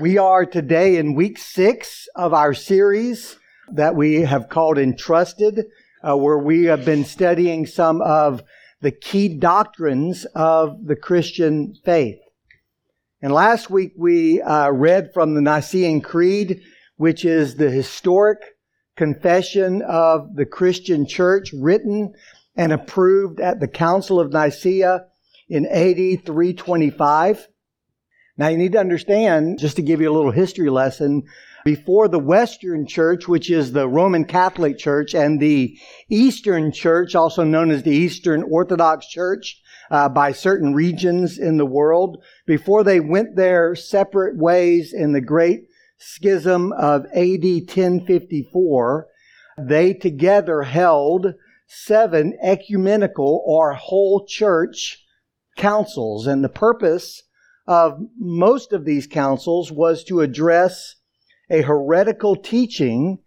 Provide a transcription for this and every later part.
We are today in week six of our series that we have called Entrusted, uh, where we have been studying some of the key doctrines of the Christian faith. And last week we uh, read from the Nicene Creed, which is the historic confession of the Christian church written and approved at the Council of Nicaea in AD 325. Now you need to understand, just to give you a little history lesson, before the Western Church, which is the Roman Catholic Church, and the Eastern Church, also known as the Eastern Orthodox Church, uh, by certain regions in the world, before they went their separate ways in the Great Schism of AD 1054, they together held seven ecumenical or whole church councils. And the purpose of most of these councils was to address a heretical teaching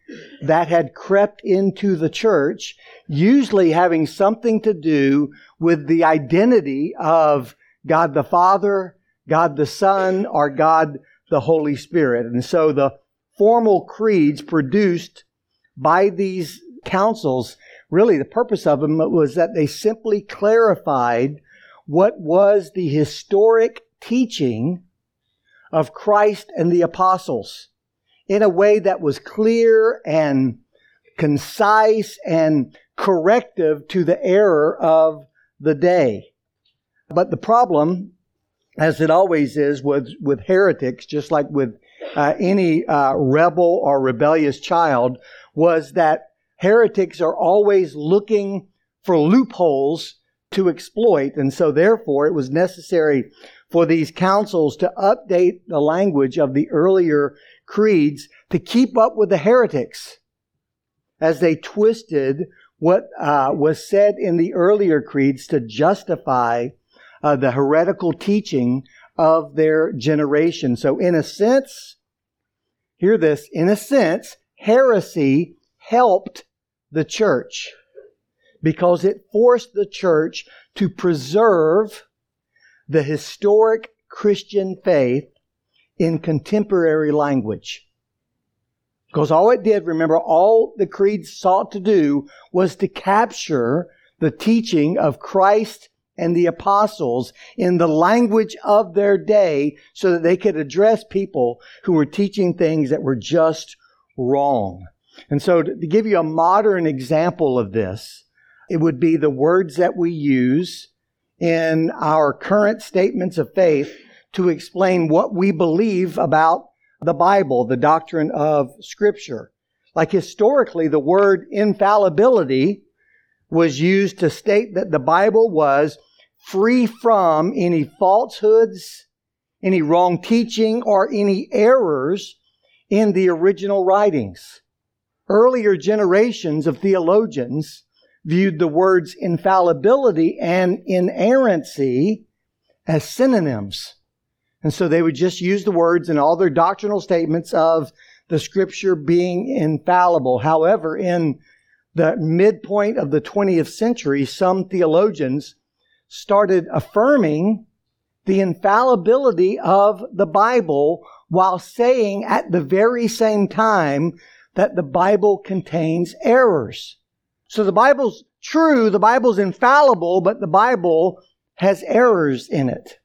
that had crept into the church, usually having something to do with the identity of God the Father, God the Son, or God the Holy Spirit. And so the formal creeds produced by these councils, really the purpose of them was that they simply clarified what was the historic teaching of Christ and the apostles in a way that was clear and concise and corrective to the error of the day. But the problem, as it always is with, with heretics, just like with uh, any uh, rebel or rebellious child, was that heretics are always looking for loopholes to exploit. And so therefore it was necessary for these councils to update the language of the earlier creeds to keep up with the heretics as they twisted what uh, was said in the earlier creeds to justify uh, the heretical teaching of their generation. So, in a sense, hear this, in a sense, heresy helped the church because it forced the church to preserve the historic Christian faith in contemporary language. Because all it did, remember, all the creeds sought to do was to capture the teaching of Christ and the apostles in the language of their day so that they could address people who were teaching things that were just wrong. And so to give you a modern example of this, it would be the words that we use in our current statements of faith to explain what we believe about the Bible, the doctrine of Scripture. Like historically, the word infallibility was used to state that the Bible was free from any falsehoods, any wrong teaching, or any errors in the original writings. Earlier generations of theologians viewed the words infallibility and inerrancy as synonyms. And so they would just use the words in all their doctrinal statements of the scripture being infallible. However, in the midpoint of the 20th century, some theologians started affirming the infallibility of the Bible while saying at the very same time that the Bible contains errors. So the Bible's true, the Bible's infallible, but the Bible has errors in it.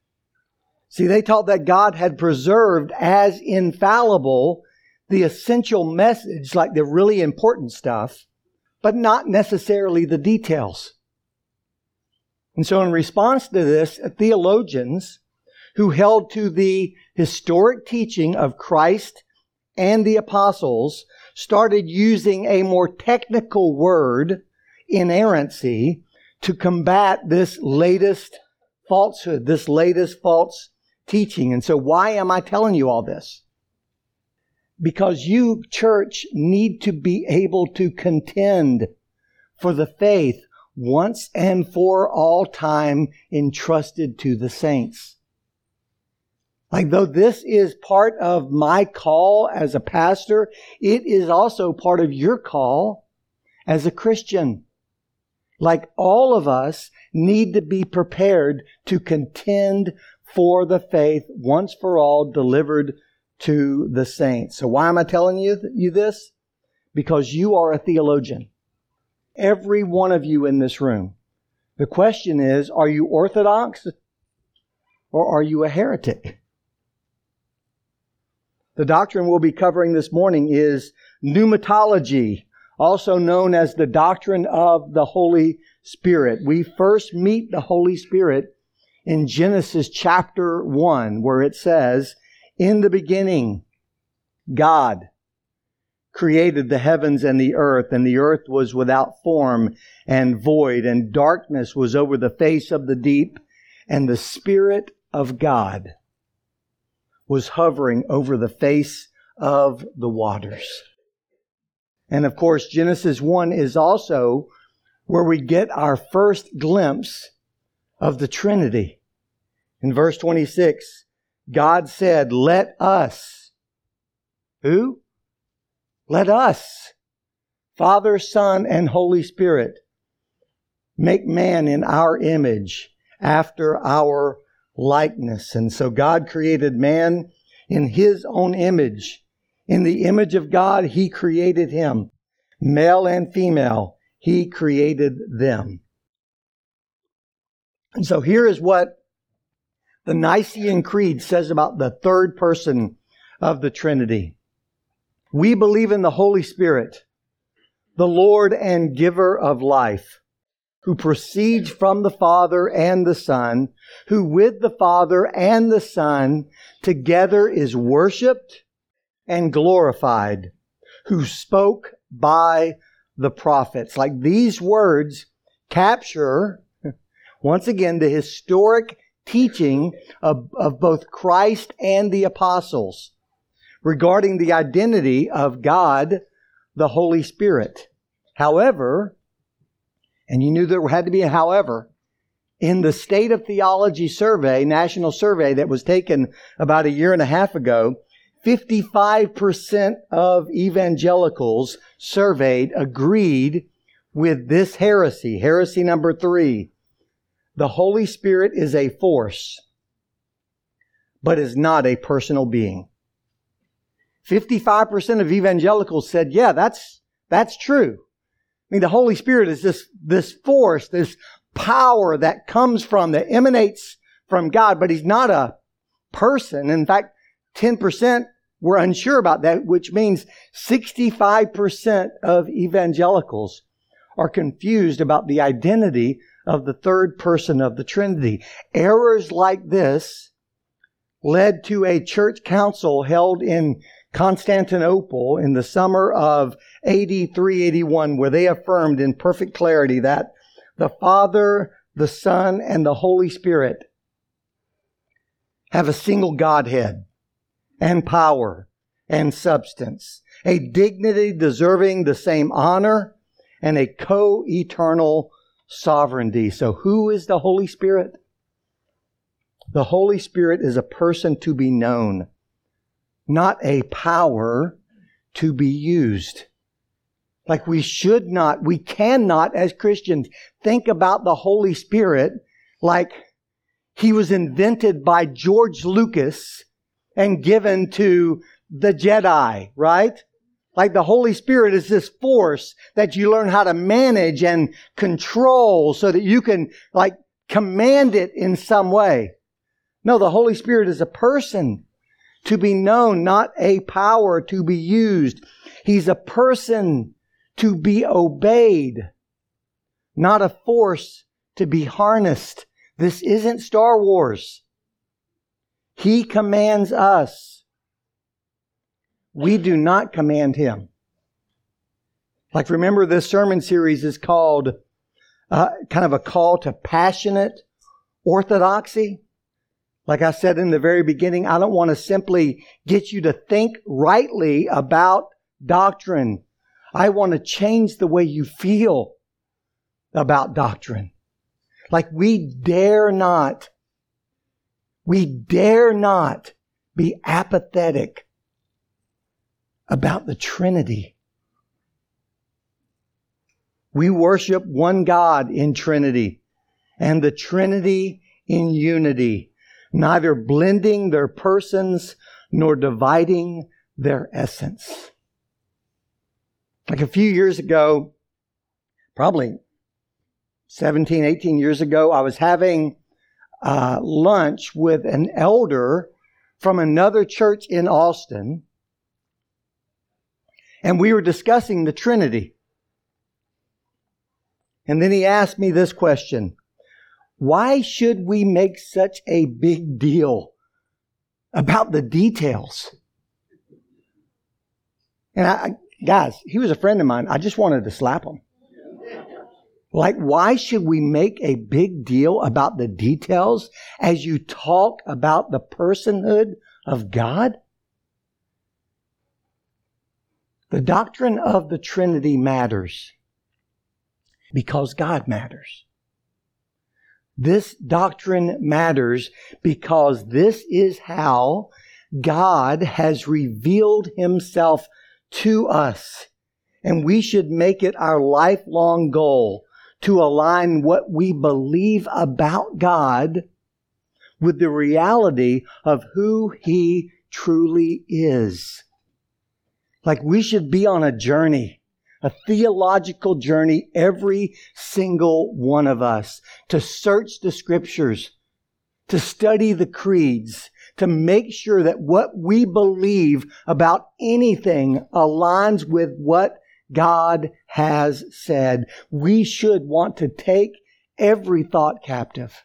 See, they taught that God had preserved as infallible the essential message, like the really important stuff, but not necessarily the details. And so in response to this, theologians who held to the historic teaching of Christ and the apostles started using a more technical word, inerrancy, to combat this latest falsehood, this latest false teaching. And so why am I telling you all this? Because you, church, need to be able to contend for the faith once and for all time entrusted to the saints. Like though this is part of my call as a pastor, it is also part of your call as a Christian. Like all of us need to be prepared to contend for the faith once for all delivered to the saints. So why am I telling you, you this? Because you are a theologian. Every one of you in this room. The question is, are you orthodox or are you a heretic? The doctrine we'll be covering this morning is pneumatology, also known as the doctrine of the Holy Spirit. We first meet the Holy Spirit in Genesis chapter 1, where it says, In the beginning, God created the heavens and the earth, and the earth was without form and void, and darkness was over the face of the deep, and the Spirit of God was hovering over the face of the waters. And of course, Genesis 1 is also where we get our first glimpse of the Trinity. In verse 26, God said, Let us. Who? Let us, Father, Son, and Holy Spirit, make man in our image after our likeness. And so God created man in his own image. In the image of God, he created him. Male and female, he created them. And so here is what the Nicene Creed says about the third person of the Trinity. We believe in the Holy Spirit, the Lord and giver of life, who proceeds from the Father and the Son, who with the Father and the Son together is worshiped and glorified, who spoke by the prophets. Like these words capture, once again, the historic teaching of, of both Christ and the apostles regarding the identity of God, the Holy Spirit. However, and you knew there had to be a however, in the State of Theology survey, national survey that was taken about a year and a half ago, 55% of evangelicals surveyed agreed with this heresy, heresy number three. The Holy Spirit is a force, but is not a personal being. 55% of evangelicals said, yeah, that's, that's true. I mean, the Holy Spirit is this, this force, this power that comes from, that emanates from God, but He's not a person. In fact, 10% were unsure about that, which means 65% of evangelicals are confused about the identity of the third person of the Trinity. Errors like this led to a church council held in Constantinople in the summer of AD 381 where they affirmed in perfect clarity that the Father, the Son, and the Holy Spirit have a single Godhead and power and substance, a dignity deserving the same honor and a co-eternal sovereignty. So who is the Holy Spirit? The Holy Spirit is a person to be known, not a power to be used. Like we should not, we cannot as Christians think about the Holy Spirit like he was invented by George Lucas and given to the Jedi, right? Like the Holy Spirit is this force that you learn how to manage and control so that you can like command it in some way. No, the Holy Spirit is a person to be known, not a power to be used. He's a person to be obeyed, not a force to be harnessed. This isn't Star Wars. He commands us. We do not command him. Like, remember, this sermon series is called uh, kind of a call to passionate orthodoxy. Like I said in the very beginning, I don't want to simply get you to think rightly about doctrine. I want to change the way you feel about doctrine. Like we dare not we dare not be apathetic about the Trinity. We worship one God in Trinity and the Trinity in unity, neither blending their persons nor dividing their essence. Like a few years ago, probably 17, 18 years ago, I was having uh, lunch with an elder from another church in Austin, and we were discussing the Trinity. And then he asked me this question Why should we make such a big deal about the details? And I, guys, he was a friend of mine. I just wanted to slap him. Like, why should we make a big deal about the details as you talk about the personhood of God? The doctrine of the Trinity matters because God matters. This doctrine matters because this is how God has revealed himself to us. And we should make it our lifelong goal to align what we believe about God with the reality of who He truly is. Like we should be on a journey, a theological journey, every single one of us, to search the scriptures, to study the creeds, to make sure that what we believe about anything aligns with what God has said. We should want to take every thought captive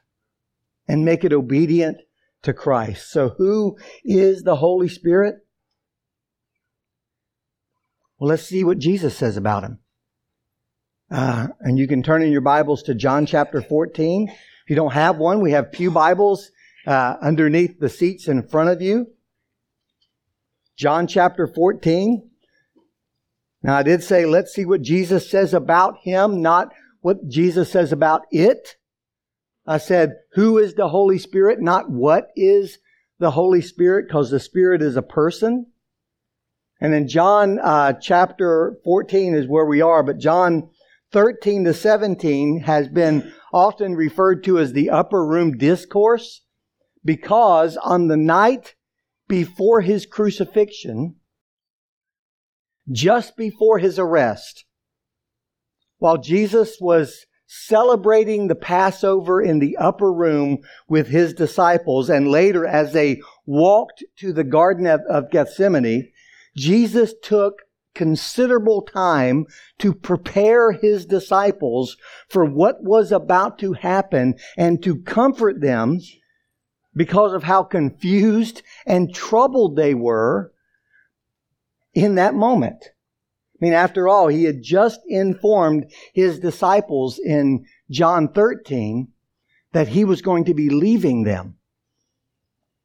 and make it obedient to Christ. So who is the Holy Spirit? Well, let's see what Jesus says about him. Uh, and you can turn in your Bibles to John chapter 14. If you don't have one, we have Pew Bibles uh, underneath the seats in front of you. John chapter 14. Now, I did say, let's see what Jesus says about him, not what Jesus says about it. I said, who is the Holy Spirit, not what is the Holy Spirit, because the Spirit is a person. And in John uh, chapter 14 is where we are, but John 13 to 17 has been often referred to as the upper room discourse because on the night before his crucifixion, just before his arrest, while Jesus was celebrating the Passover in the upper room with his disciples, and later as they walked to the Garden of, Gethsemane, Jesus took considerable time to prepare his disciples for what was about to happen and to comfort them because of how confused and troubled they were in that moment. I mean, after all, he had just informed his disciples in John 13 that he was going to be leaving them.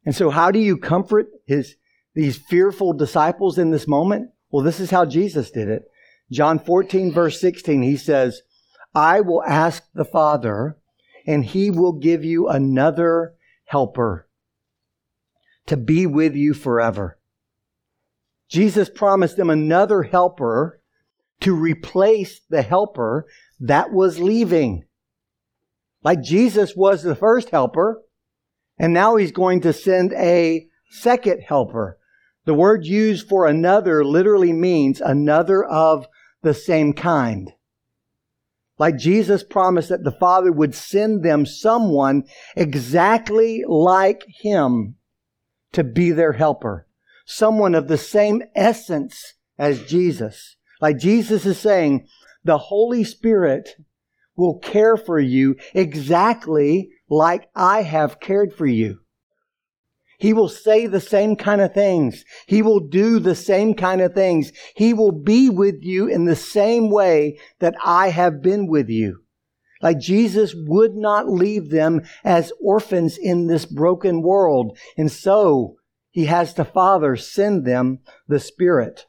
And so how do you comfort his, these fearful disciples in this moment? Well, this is how Jesus did it. John 14 verse 16, he says, I will ask the Father and he will give you another helper to be with you forever. Jesus promised them another helper to replace the helper that was leaving. Like Jesus was the first helper, and now he's going to send a second helper. The word used for another literally means another of the same kind. Like Jesus promised that the Father would send them someone exactly like him to be their helper someone of the same essence as Jesus. Like Jesus is saying, the Holy Spirit will care for you exactly like I have cared for you. He will say the same kind of things. He will do the same kind of things. He will be with you in the same way that I have been with you. Like Jesus would not leave them as orphans in this broken world. And so he has the Father send them the Spirit.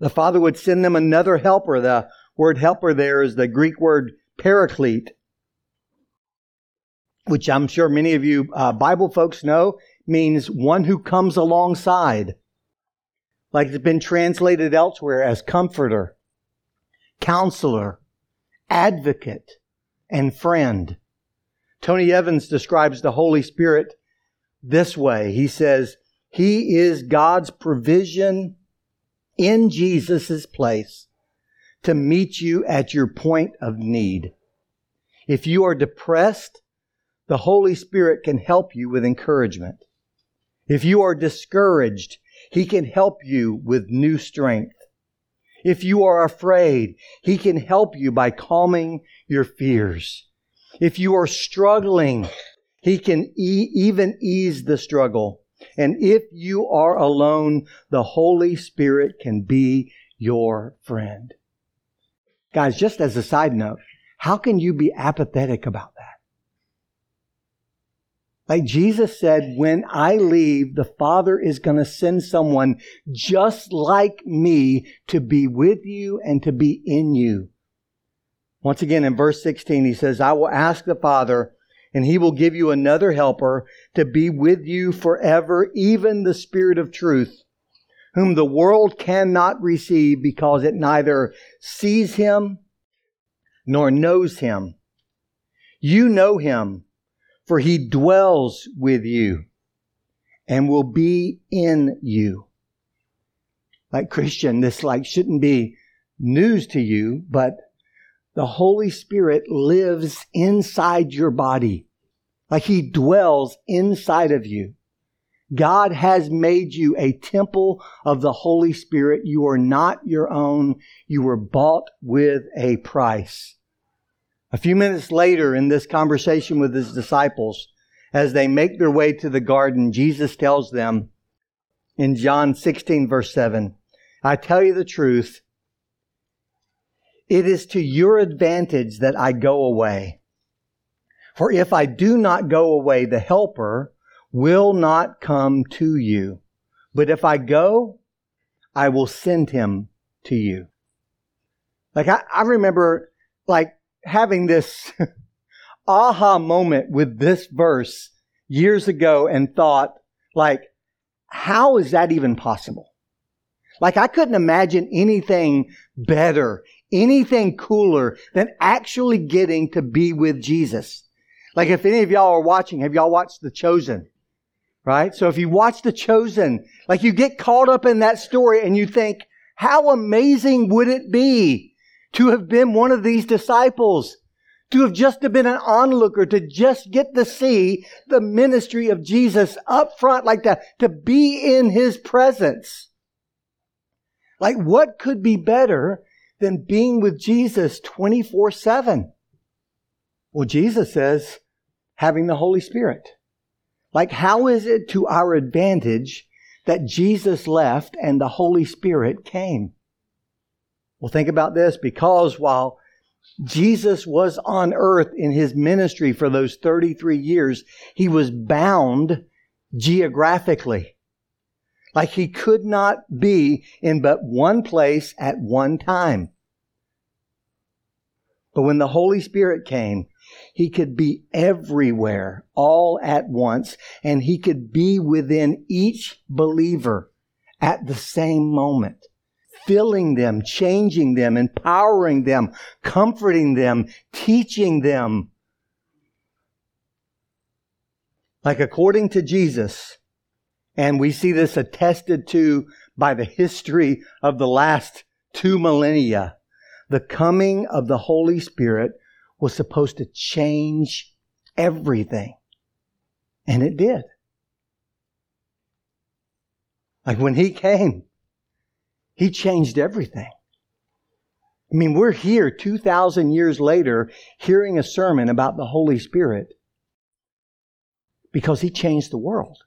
The Father would send them another helper. The word helper there is the Greek word paraclete, which I'm sure many of you uh, Bible folks know means one who comes alongside. Like it's been translated elsewhere as comforter, counselor, advocate, and friend. Tony Evans describes the Holy Spirit this way. He says, He is God's provision in Jesus' place to meet you at your point of need. If you are depressed, the Holy Spirit can help you with encouragement. If you are discouraged, He can help you with new strength. If you are afraid, He can help you by calming your fears. If you are struggling, He can e- even ease the struggle. And if you are alone, the Holy Spirit can be your friend. Guys, just as a side note, how can you be apathetic about that? Like Jesus said, when I leave, the Father is going to send someone just like me to be with you and to be in you. Once again, in verse 16, he says, I will ask the Father, and he will give you another helper to be with you forever, even the Spirit of truth, whom the world cannot receive because it neither sees him nor knows him. You know him, for he dwells with you and will be in you. Like Christian, this like shouldn't be news to you, but the Holy Spirit lives inside your body. Like he dwells inside of you. God has made you a temple of the Holy Spirit. You are not your own. You were bought with a price. A few minutes later in this conversation with his disciples, as they make their way to the garden, Jesus tells them in John 16 verse 7, I tell you the truth, it is to your advantage that I go away. For if I do not go away, the helper will not come to you. But if I go, I will send him to you. Like I, I remember like having this aha moment with this verse years ago and thought like, how is that even possible? Like I couldn't imagine anything better, anything cooler than actually getting to be with Jesus. Like if any of y'all are watching, have y'all watched The Chosen? Right? So if you watch The Chosen, like you get caught up in that story and you think, how amazing would it be to have been one of these disciples? To have just been an onlooker, to just get to see the ministry of Jesus up front like that, to be in His presence. Like what could be better than being with Jesus 24 7? Well, Jesus says, having the Holy Spirit. Like, how is it to our advantage that Jesus left and the Holy Spirit came? Well, think about this because while Jesus was on earth in his ministry for those 33 years, he was bound geographically. Like he could not be in but one place at one time. But when the Holy Spirit came, he could be everywhere all at once, and he could be within each believer at the same moment, filling them, changing them, empowering them, comforting them, teaching them. Like according to Jesus, and we see this attested to by the history of the last two millennia, the coming of the Holy Spirit was supposed to change everything. And it did. Like when he came, he changed everything. I mean, we're here 2,000 years later hearing a sermon about the Holy Spirit because he changed the world.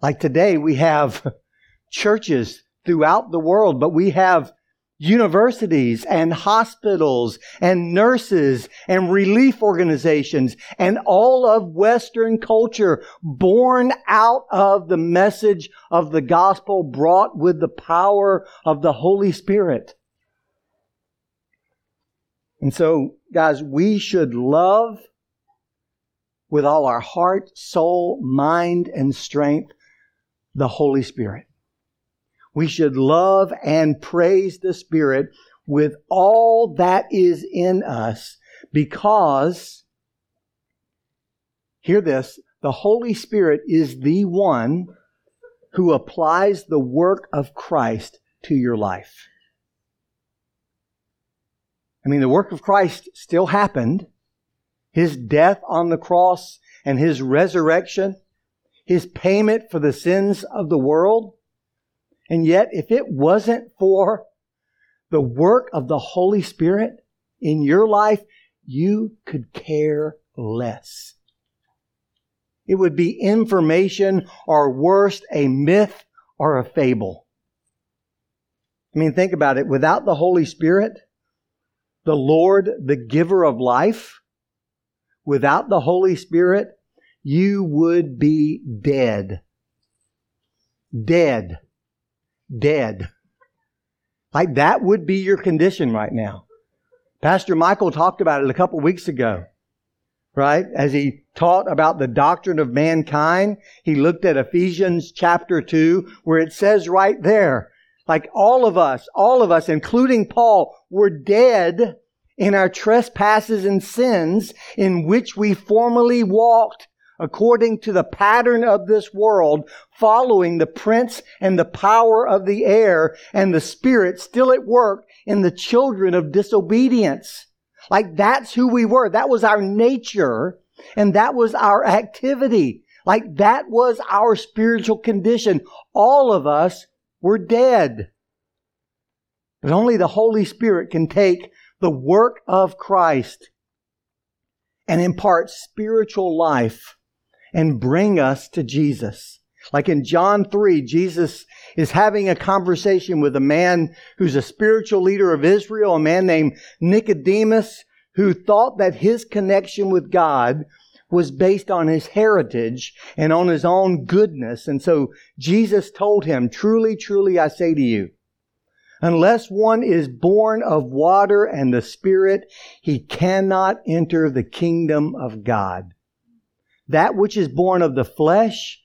Like today, we have churches throughout the world, but we have universities and hospitals and nurses and relief organizations and all of Western culture born out of the message of the gospel brought with the power of the Holy Spirit. And so, guys, we should love with all our heart, soul, mind, and strength the Holy Spirit. We should love and praise the Spirit with all that is in us because, hear this, the Holy Spirit is the one who applies the work of Christ to your life. I mean, the work of Christ still happened. His death on the cross and his resurrection, his payment for the sins of the world. And yet, if it wasn't for the work of the Holy Spirit in your life, you could care less. It would be information or worst, a myth or a fable. I mean, think about it. Without the Holy Spirit, the Lord, the giver of life, without the Holy Spirit, you would be dead. Dead. Dead. Like that would be your condition right now. Pastor Michael talked about it a couple weeks ago right? As he taught about the doctrine of mankind, he looked at Ephesians chapter 2, where it says right there, like all of us, all of us, including Paul, were dead in our trespasses and sins in which we formerly walked according to the pattern of this world, following the prince and the power of the air and the spirit still at work in the children of disobedience like that's who we were. That was our nature and that was our activity. Like that was our spiritual condition. All of us were dead. But only the Holy Spirit can take the work of Christ and impart spiritual life and bring us to Jesus. Like in John 3, Jesus is having a conversation with a man who's a spiritual leader of Israel, a man named Nicodemus, who thought that his connection with God was based on his heritage and on his own goodness. And so Jesus told him, Truly, truly, I say to you, unless one is born of water and the Spirit, he cannot enter the kingdom of God. That which is born of the flesh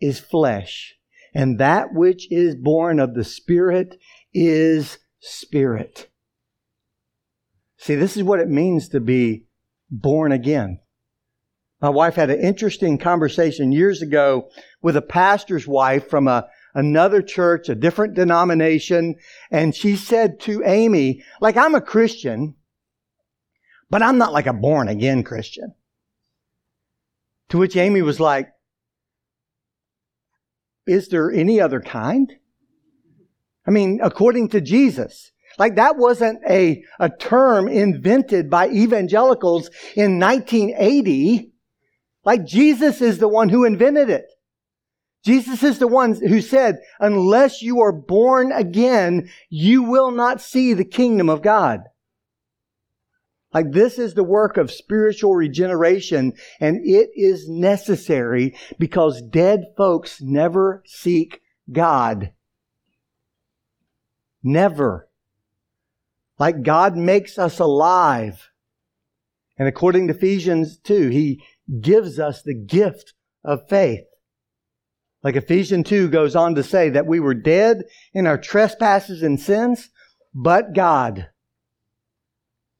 is flesh, and that which is born of the Spirit is spirit. See, this is what it means to be born again. My wife had an interesting conversation years ago with a pastor's wife from a, another church, a different denomination, and she said to Amy, like, I'm a Christian, but I'm not like a born again Christian. To which Amy was like, is there any other kind? I mean, according to Jesus, like that wasn't a, a term invented by evangelicals in 1980. Like Jesus is the one who invented it. Jesus is the one who said, unless you are born again, you will not see the kingdom of God. Like this is the work of spiritual regeneration and it is necessary because dead folks never seek God. Never. Like God makes us alive. And according to Ephesians 2, He gives us the gift of faith. Like Ephesians 2 goes on to say that we were dead in our trespasses and sins, but God,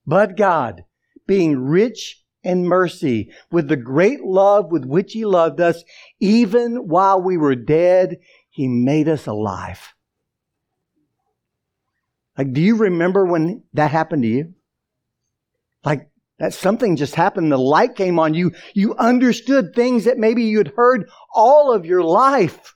but God, being rich in mercy, with the great love with which He loved us, even while we were dead, He made us alive. Like, do you remember when that happened to you? Like, that something just happened. The light came on you. You understood things that maybe you had heard all of your life.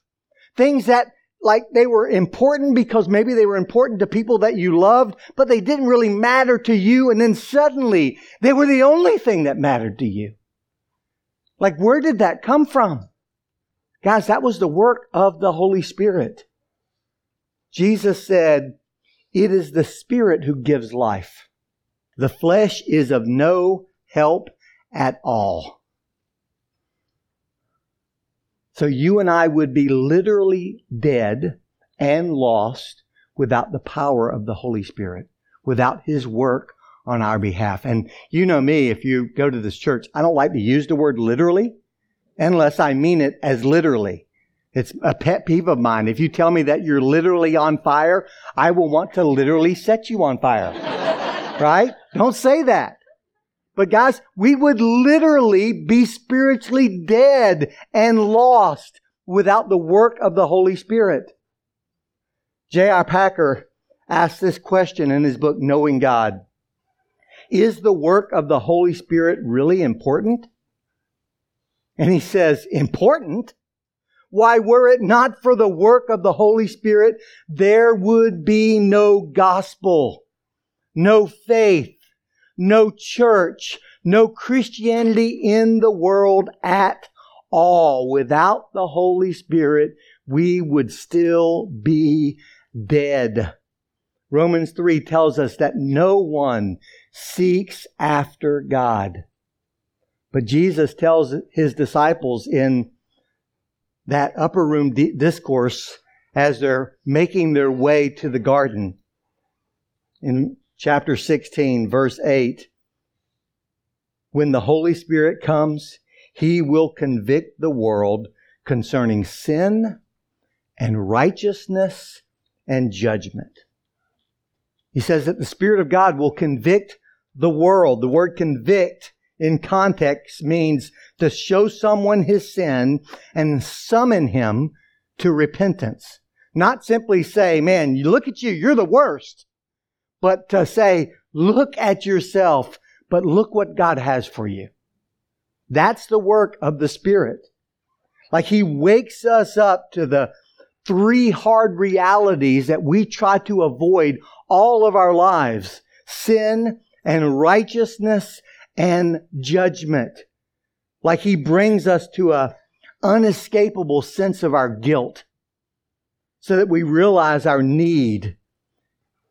Things that like they were important because maybe they were important to people that you loved, but they didn't really matter to you. And then suddenly they were the only thing that mattered to you. Like, where did that come from? Guys, that was the work of the Holy Spirit. Jesus said, it is the Spirit who gives life. The flesh is of no help at all. So you and I would be literally dead and lost without the power of the Holy Spirit, without His work on our behalf. And you know me, if you go to this church, I don't like to use the word literally unless I mean it as literally. It's a pet peeve of mine. If you tell me that you're literally on fire, I will want to literally set you on fire. right? Don't say that. But guys, we would literally be spiritually dead and lost without the work of the Holy Spirit. J.I. Packer asked this question in his book, Knowing God. Is the work of the Holy Spirit really important? And he says, important? Why, were it not for the work of the Holy Spirit, there would be no gospel, no faith, no church, no Christianity in the world at all. Without the Holy Spirit, we would still be dead. Romans 3 tells us that no one seeks after God. But Jesus tells his disciples in that upper room discourse as they're making their way to the garden in chapter 16, verse 8 when the Holy Spirit comes, he will convict the world concerning sin and righteousness and judgment. He says that the Spirit of God will convict the world. The word convict in context means to show someone his sin and summon him to repentance. Not simply say, man, look at you, you're the worst. But to say, look at yourself but look what God has for you. That's the work of the Spirit. Like He wakes us up to the three hard realities that we try to avoid all of our lives sin and righteousness and judgment. Like He brings us to a unescapable sense of our guilt so that we realize our need.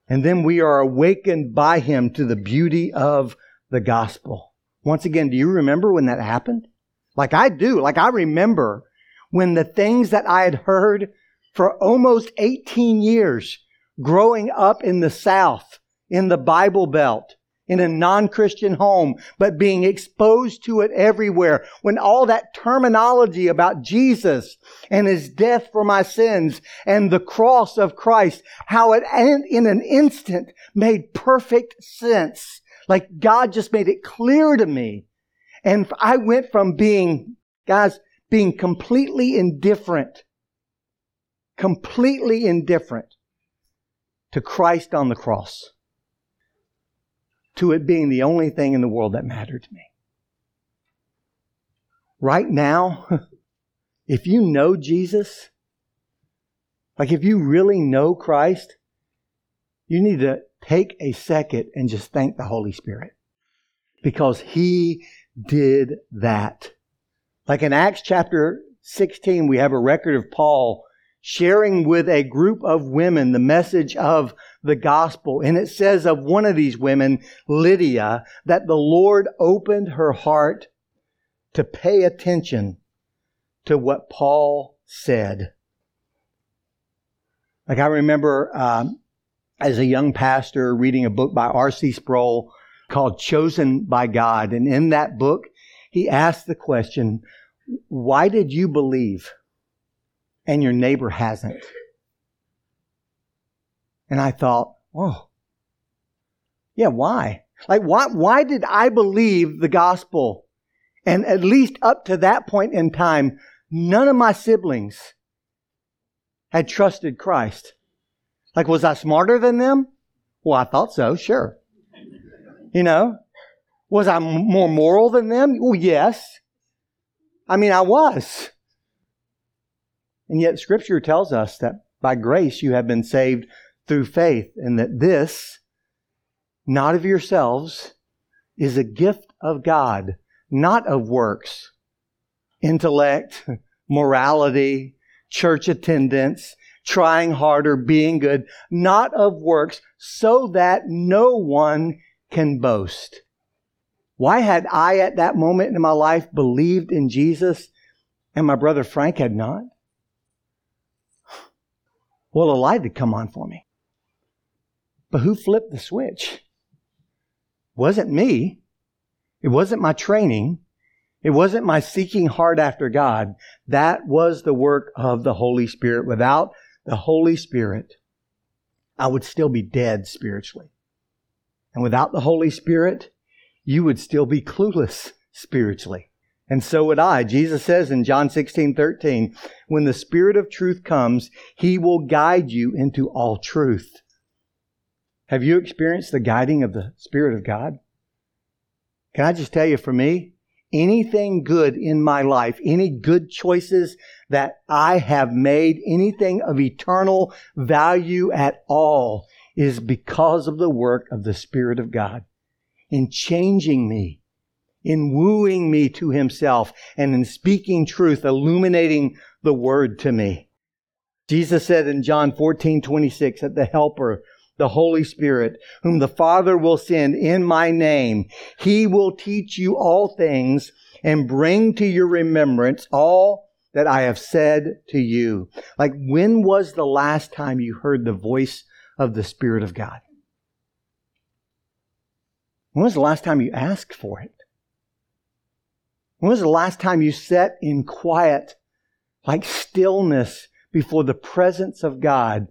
And then we are awakened by Him to the beauty of the gospel. Once again, do you remember when that happened? Like I do. Like I remember when the things that I had heard for almost 18 years growing up in the South, in the Bible Belt, in a non-Christian home, but being exposed to it everywhere. When all that terminology about Jesus and his death for my sins and the cross of Christ, how it in an instant made perfect sense like God just made it clear to me. And I went from being, guys, being completely indifferent, completely indifferent to Christ on the cross, to it being the only thing in the world that mattered to me. Right now, if you know Jesus, like if you really know Christ, you need to take a second and just thank the Holy Spirit because He did that. Like in Acts chapter 16, we have a record of Paul sharing with a group of women the message of the gospel. And it says of one of these women, Lydia, that the Lord opened her heart to pay attention to what Paul said. Like I remember um, as a young pastor reading a book by R.C. Sproul called Chosen by God. And in that book, he asked the question, why did you believe and your neighbor hasn't? And I thought, oh, yeah, why? Like, why, why did I believe the gospel? And at least up to that point in time, none of my siblings had trusted Christ. Like, was I smarter than them? Well, I thought so, sure. You know, was I more moral than them? Well, yes. I mean, I was. And yet, Scripture tells us that by grace you have been saved through faith, and that this, not of yourselves, is a gift of God, not of works, intellect, morality, church attendance, trying harder, being good, not of works, so that no one can boast. Why had I at that moment in my life believed in Jesus and my brother Frank had not? Well, a light had come on for me. But who flipped the switch? It wasn't me. It wasn't my training. It wasn't my seeking hard after God. That was the work of the Holy Spirit. Without the Holy Spirit, I would still be dead spiritually. And without the Holy Spirit, you would still be clueless spiritually. And so would I. Jesus says in John 16, 13, when the Spirit of truth comes, He will guide you into all truth. Have you experienced the guiding of the Spirit of God? Can I just tell you, for me, anything good in my life, any good choices that I have made, anything of eternal value at all, is because of the work of the Spirit of God in changing me, in wooing me to Himself, and in speaking truth, illuminating the Word to me. Jesus said in John 14, 26 that the Helper, the Holy Spirit, whom the Father will send in my name. He will teach you all things and bring to your remembrance all that I have said to you. Like, when was the last time you heard the voice of the Spirit of God? When was the last time you asked for it? When was the last time you sat in quiet, like stillness before the presence of God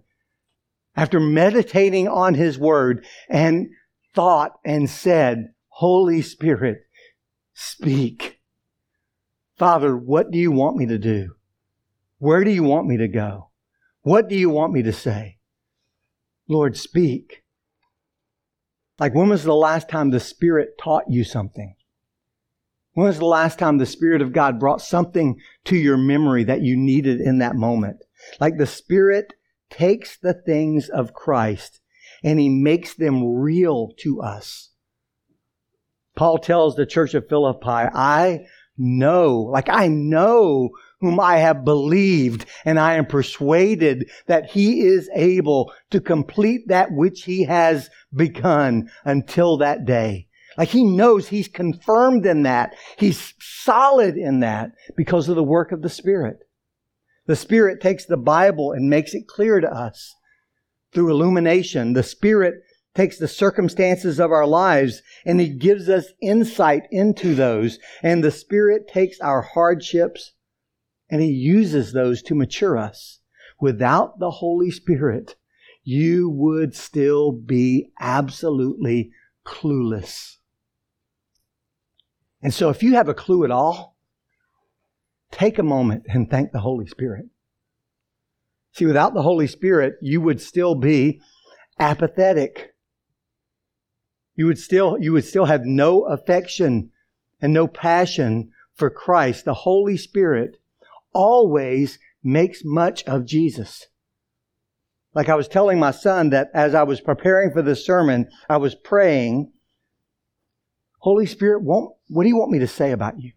after meditating on His Word and thought and said, Holy Spirit, speak. Father, what do you want me to do? Where do you want me to go? What do you want me to say? Lord, speak. Like, when was the last time the Spirit taught you something? When was the last time the Spirit of God brought something to your memory that you needed in that moment? Like the Spirit takes the things of Christ and he makes them real to us. Paul tells the church of Philippi, I know, like I know whom I have believed, and I am persuaded that he is able to complete that which he has begun until that day. Like he knows he's confirmed in that. He's solid in that because of the work of the Spirit. The Spirit takes the Bible and makes it clear to us through illumination. The Spirit takes the circumstances of our lives and He gives us insight into those. And the Spirit takes our hardships and He uses those to mature us. Without the Holy Spirit, you would still be absolutely clueless. And so if you have a clue at all, Take a moment and thank the Holy Spirit. See, without the Holy Spirit, you would still be apathetic. You would still, you would still have no affection and no passion for Christ. The Holy Spirit always makes much of Jesus. Like I was telling my son that as I was preparing for this sermon, I was praying, Holy Spirit, what do you want me to say about you?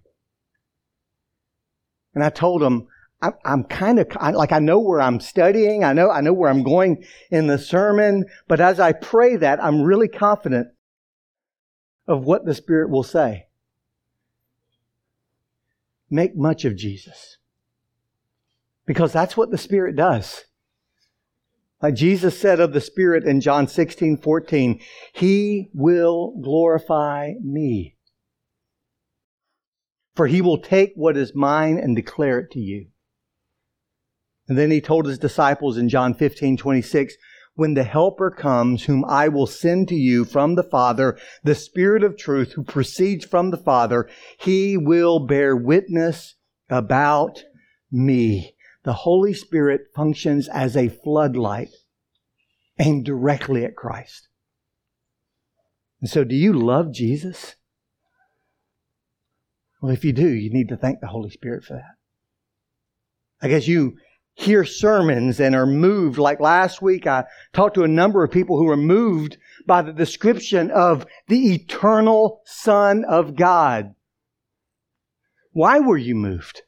And I told him, I'm, I'm kind of like I know where I'm studying. I know I know where I'm going in the sermon. But as I pray that, I'm really confident of what the Spirit will say. Make much of Jesus, because that's what the Spirit does. Like Jesus said of the Spirit in John 16, 14, He will glorify me for he will take what is mine and declare it to you. And then he told his disciples in John 15, 26, when the Helper comes, whom I will send to you from the Father, the Spirit of truth who proceeds from the Father, he will bear witness about me. The Holy Spirit functions as a floodlight aimed directly at Christ. And so, do you love Jesus? Well, if you do, you need to thank the Holy Spirit for that. I guess you hear sermons and are moved. Like last week, I talked to a number of people who were moved by the description of the eternal Son of God. Why were you moved?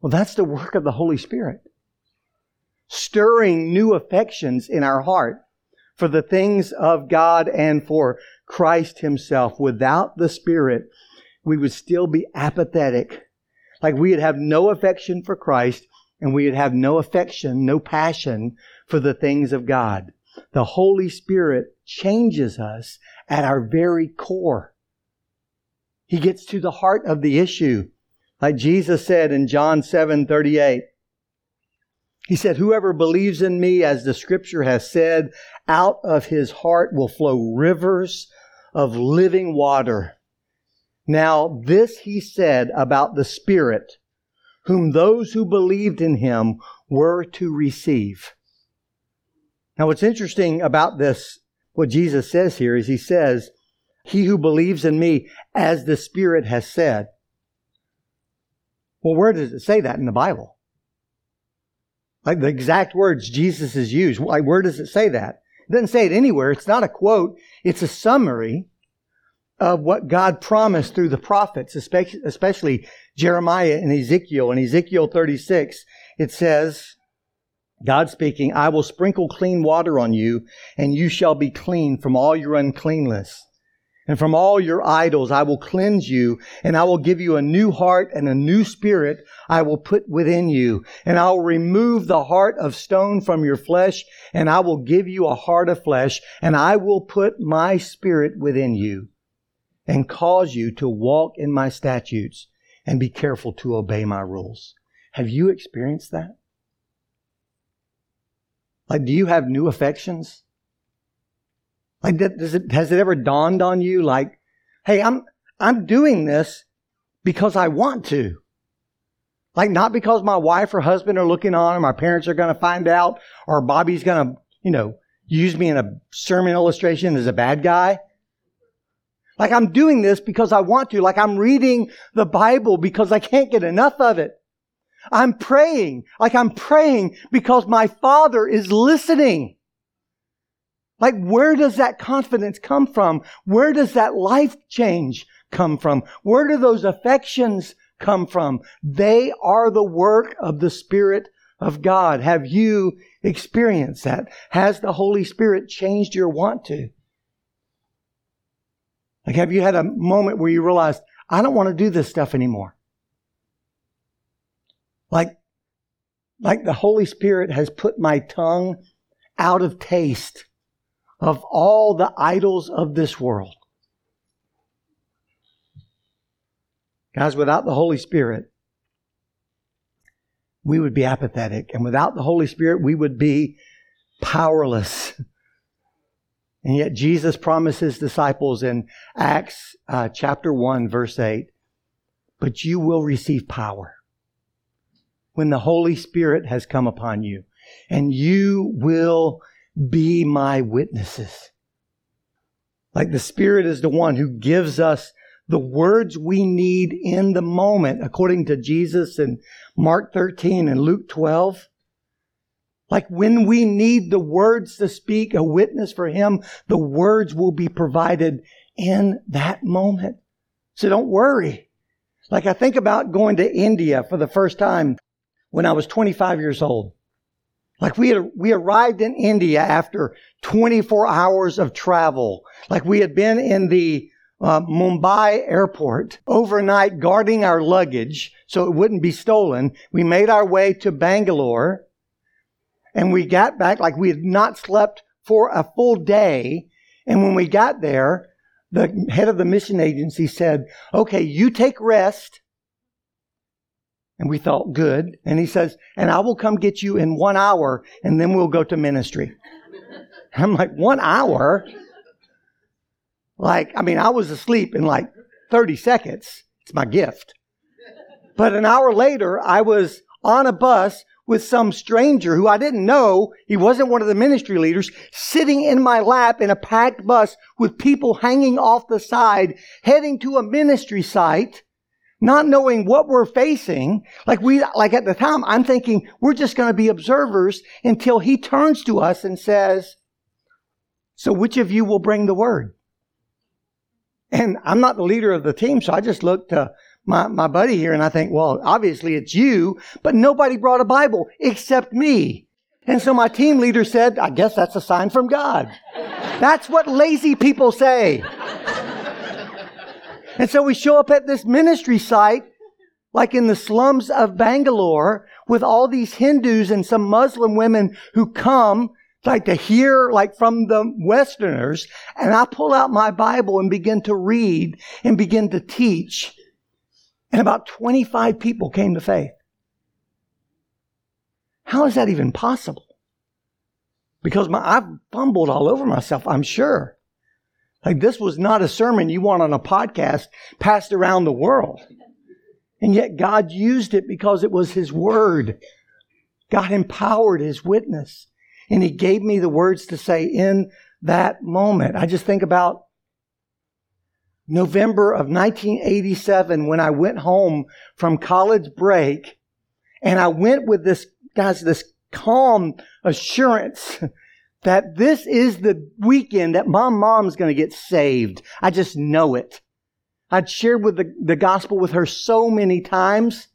Well, that's the work of the Holy Spirit. Stirring new affections in our heart for the things of God and for Christ Himself. Without the Spirit, we would still be apathetic. Like we would have no affection for Christ and we would have no affection, no passion for the things of God. The Holy Spirit changes us at our very core. He gets to the heart of the issue. Like Jesus said in John 7 38, he said, Whoever believes in me, as the scripture has said, out of his heart will flow rivers of living water. Now, this he said about the Spirit, whom those who believed in him were to receive. Now, what's interesting about this, what Jesus says here, is he says, He who believes in me, as the Spirit has said. Well, where does it say that in the Bible? Like the exact words Jesus has used. Like, where does it say that? It doesn't say it anywhere. It's not a quote. It's a summary of what God promised through the prophets, especially Jeremiah and Ezekiel. In Ezekiel 36, it says, God speaking, I will sprinkle clean water on you, and you shall be clean from all your uncleanness. And from all your idols I will cleanse you, and I will give you a new heart and a new spirit I will put within you. And I will remove the heart of stone from your flesh, and I will give you a heart of flesh, and I will put my spirit within you and cause you to walk in my statutes and be careful to obey my rules. Have you experienced that? Like, do you have new affections? Like, does it, has it ever dawned on you, like, hey, I'm, I'm doing this because I want to. Like, not because my wife or husband are looking on, or my parents are going to find out, or Bobby's going to, you know, use me in a sermon illustration as a bad guy. Like I'm doing this because I want to. Like I'm reading the Bible because I can't get enough of it. I'm praying. Like I'm praying because my Father is listening. Like where does that confidence come from? Where does that life change come from? Where do those affections come from? They are the work of the Spirit of God. Have you experienced that? Has the Holy Spirit changed your want to? Like, have you had a moment where you realized, I don't want to do this stuff anymore? Like, like the Holy Spirit has put my tongue out of taste of all the idols of this world. Guys, without the Holy Spirit, we would be apathetic. And without the Holy Spirit, we would be powerless. And yet Jesus promises disciples in Acts uh, chapter 1, verse 8, but you will receive power when the Holy Spirit has come upon you, and you will be my witnesses. Like the Spirit is the one who gives us the words we need in the moment, according to Jesus in Mark 13 and Luke 12. Like when we need the words to speak a witness for Him, the words will be provided in that moment. So don't worry. Like I think about going to India for the first time when I was 25 years old. Like we had, we arrived in India after 24 hours of travel. Like we had been in the uh, Mumbai airport overnight guarding our luggage so it wouldn't be stolen. We made our way to Bangalore and we got back like we had not slept for a full day. And when we got there, the head of the mission agency said, okay, you take rest. And we thought, good. And he says, and I will come get you in one hour and then we'll go to ministry. I'm like, one hour? Like, I mean, I was asleep in like 30 seconds. It's my gift. But an hour later, I was on a bus with some stranger who I didn't know, he wasn't one of the ministry leaders, sitting in my lap in a packed bus with people hanging off the side, heading to a ministry site, not knowing what we're facing. Like we, like at the time, I'm thinking we're just going to be observers until he turns to us and says, so which of you will bring the word? And I'm not the leader of the team, so I just looked to my, my buddy here and I think, well, obviously it's you, but nobody brought a Bible except me. And so my team leader said, I guess that's a sign from God. That's what lazy people say. and so we show up at this ministry site, like in the slums of Bangalore, with all these Hindus and some Muslim women who come like to hear like from the Westerners. And I pull out my Bible and begin to read and begin to teach. And about 25 people came to faith. How is that even possible? Because my, I've fumbled all over myself, I'm sure. Like this was not a sermon you want on a podcast passed around the world. And yet God used it because it was His Word. God empowered His witness. And He gave me the words to say in that moment. I just think about November of 1987 when I went home from college break and I went with this, guys, this calm assurance that this is the weekend that my mom's going to get saved. I just know it. I'd shared with the, the gospel with her so many times,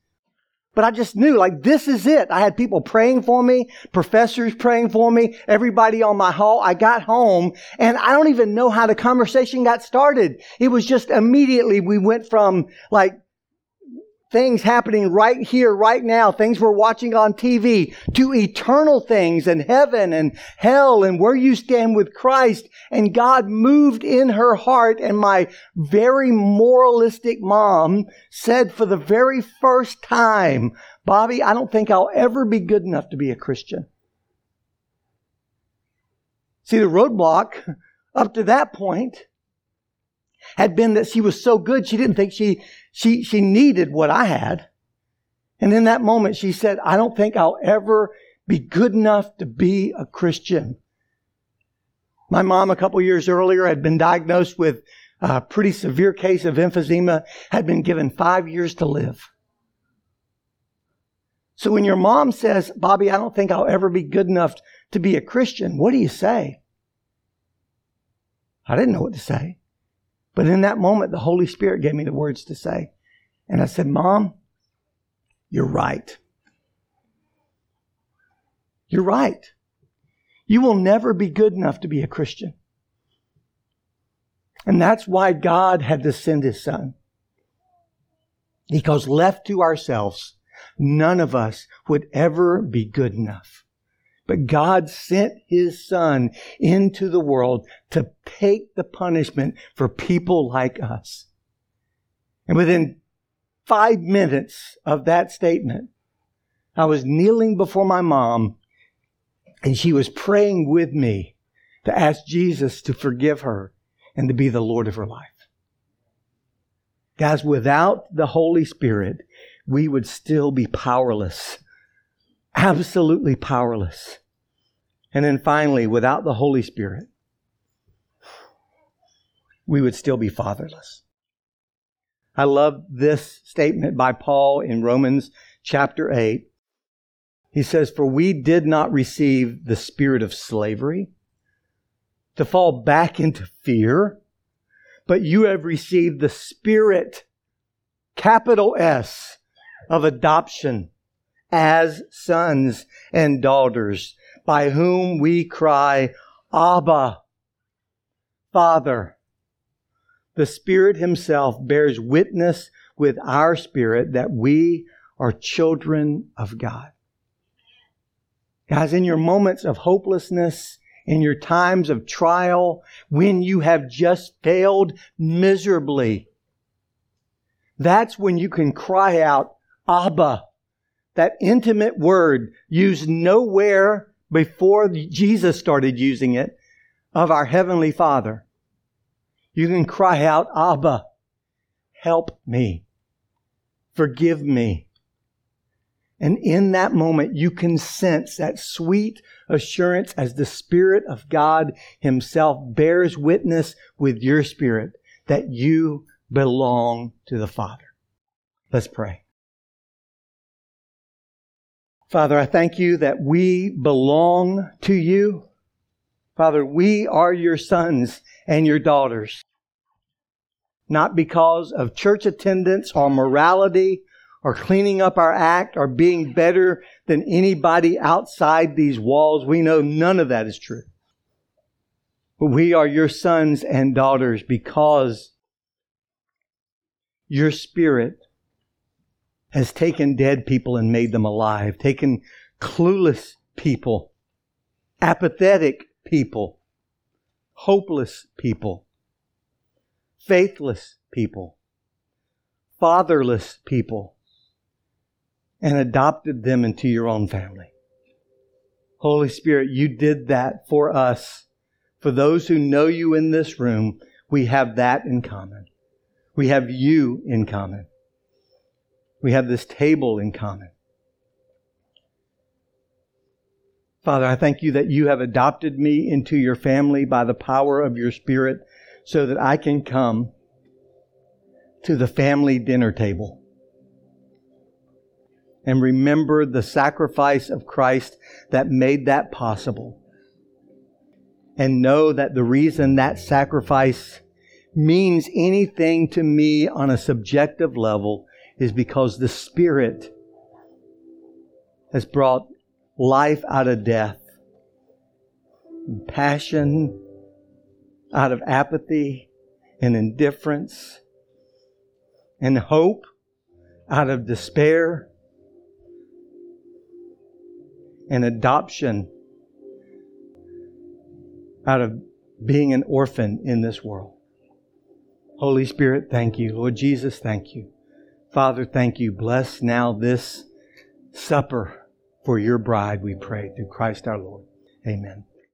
but I just knew like this is it. I had people praying for me, professors praying for me, everybody on my hall. I got home and I don't even know how the conversation got started. It was just immediately we went from like things happening right here, right now, things we're watching on TV, to eternal things and heaven and hell and where you stand with Christ. And God moved in her heart. And my very moralistic mom said for the very first time, Bobby, I don't think I'll ever be good enough to be a Christian. See, the roadblock up to that point had been that she was so good, she didn't think she, she, she needed what I had. And in that moment, she said, I don't think I'll ever be good enough to be a Christian. My mom, a couple years earlier, had been diagnosed with a pretty severe case of emphysema, had been given five years to live. So when your mom says, Bobby, I don't think I'll ever be good enough to be a Christian, what do you say? I didn't know what to say. But in that moment, the Holy Spirit gave me the words to say. And I said, Mom, you're right. You're right. You will never be good enough to be a Christian. And that's why God had to send his son. Because left to ourselves, none of us would ever be good enough. But God sent his son into the world to take the punishment for people like us. And within five minutes of that statement, I was kneeling before my mom and she was praying with me to ask Jesus to forgive her and to be the Lord of her life. Guys, without the Holy Spirit, we would still be powerless absolutely powerless. And then finally, without the Holy Spirit, we would still be fatherless. I love this statement by Paul in Romans chapter 8. He says, For we did not receive the spirit of slavery to fall back into fear, but you have received the spirit, capital S, of adoption as sons and daughters, by whom we cry, Abba, Father. The Spirit Himself bears witness with our spirit that we are children of God. Guys, in your moments of hopelessness, in your times of trial, when you have just failed miserably, that's when you can cry out, Abba, that intimate word used nowhere before Jesus started using it of our Heavenly Father. You can cry out, Abba, help me, forgive me. And in that moment, you can sense that sweet assurance as the Spirit of God Himself bears witness with your spirit that you belong to the Father. Let's pray. Father, I thank you that we belong to you. Father, we are your sons and your daughters. Not because of church attendance or morality or cleaning up our act or being better than anybody outside these walls. We know none of that is true. But we are your sons and daughters because your spirit has taken dead people and made them alive, taken clueless people, apathetic people, hopeless people, faithless people, fatherless people, and adopted them into your own family. Holy Spirit, you did that for us. For those who know you in this room, we have that in common. We have you in common. We have this table in common. Father, I thank you that you have adopted me into your family by the power of your Spirit so that I can come to the family dinner table and remember the sacrifice of Christ that made that possible. And know that the reason that sacrifice means anything to me on a subjective level is because the Spirit has brought life out of death, passion out of apathy and indifference, and hope out of despair, and adoption out of being an orphan in this world. Holy Spirit, thank you. Lord Jesus, thank you. Father, thank you. Bless now this supper for your bride, we pray, through Christ our Lord. Amen.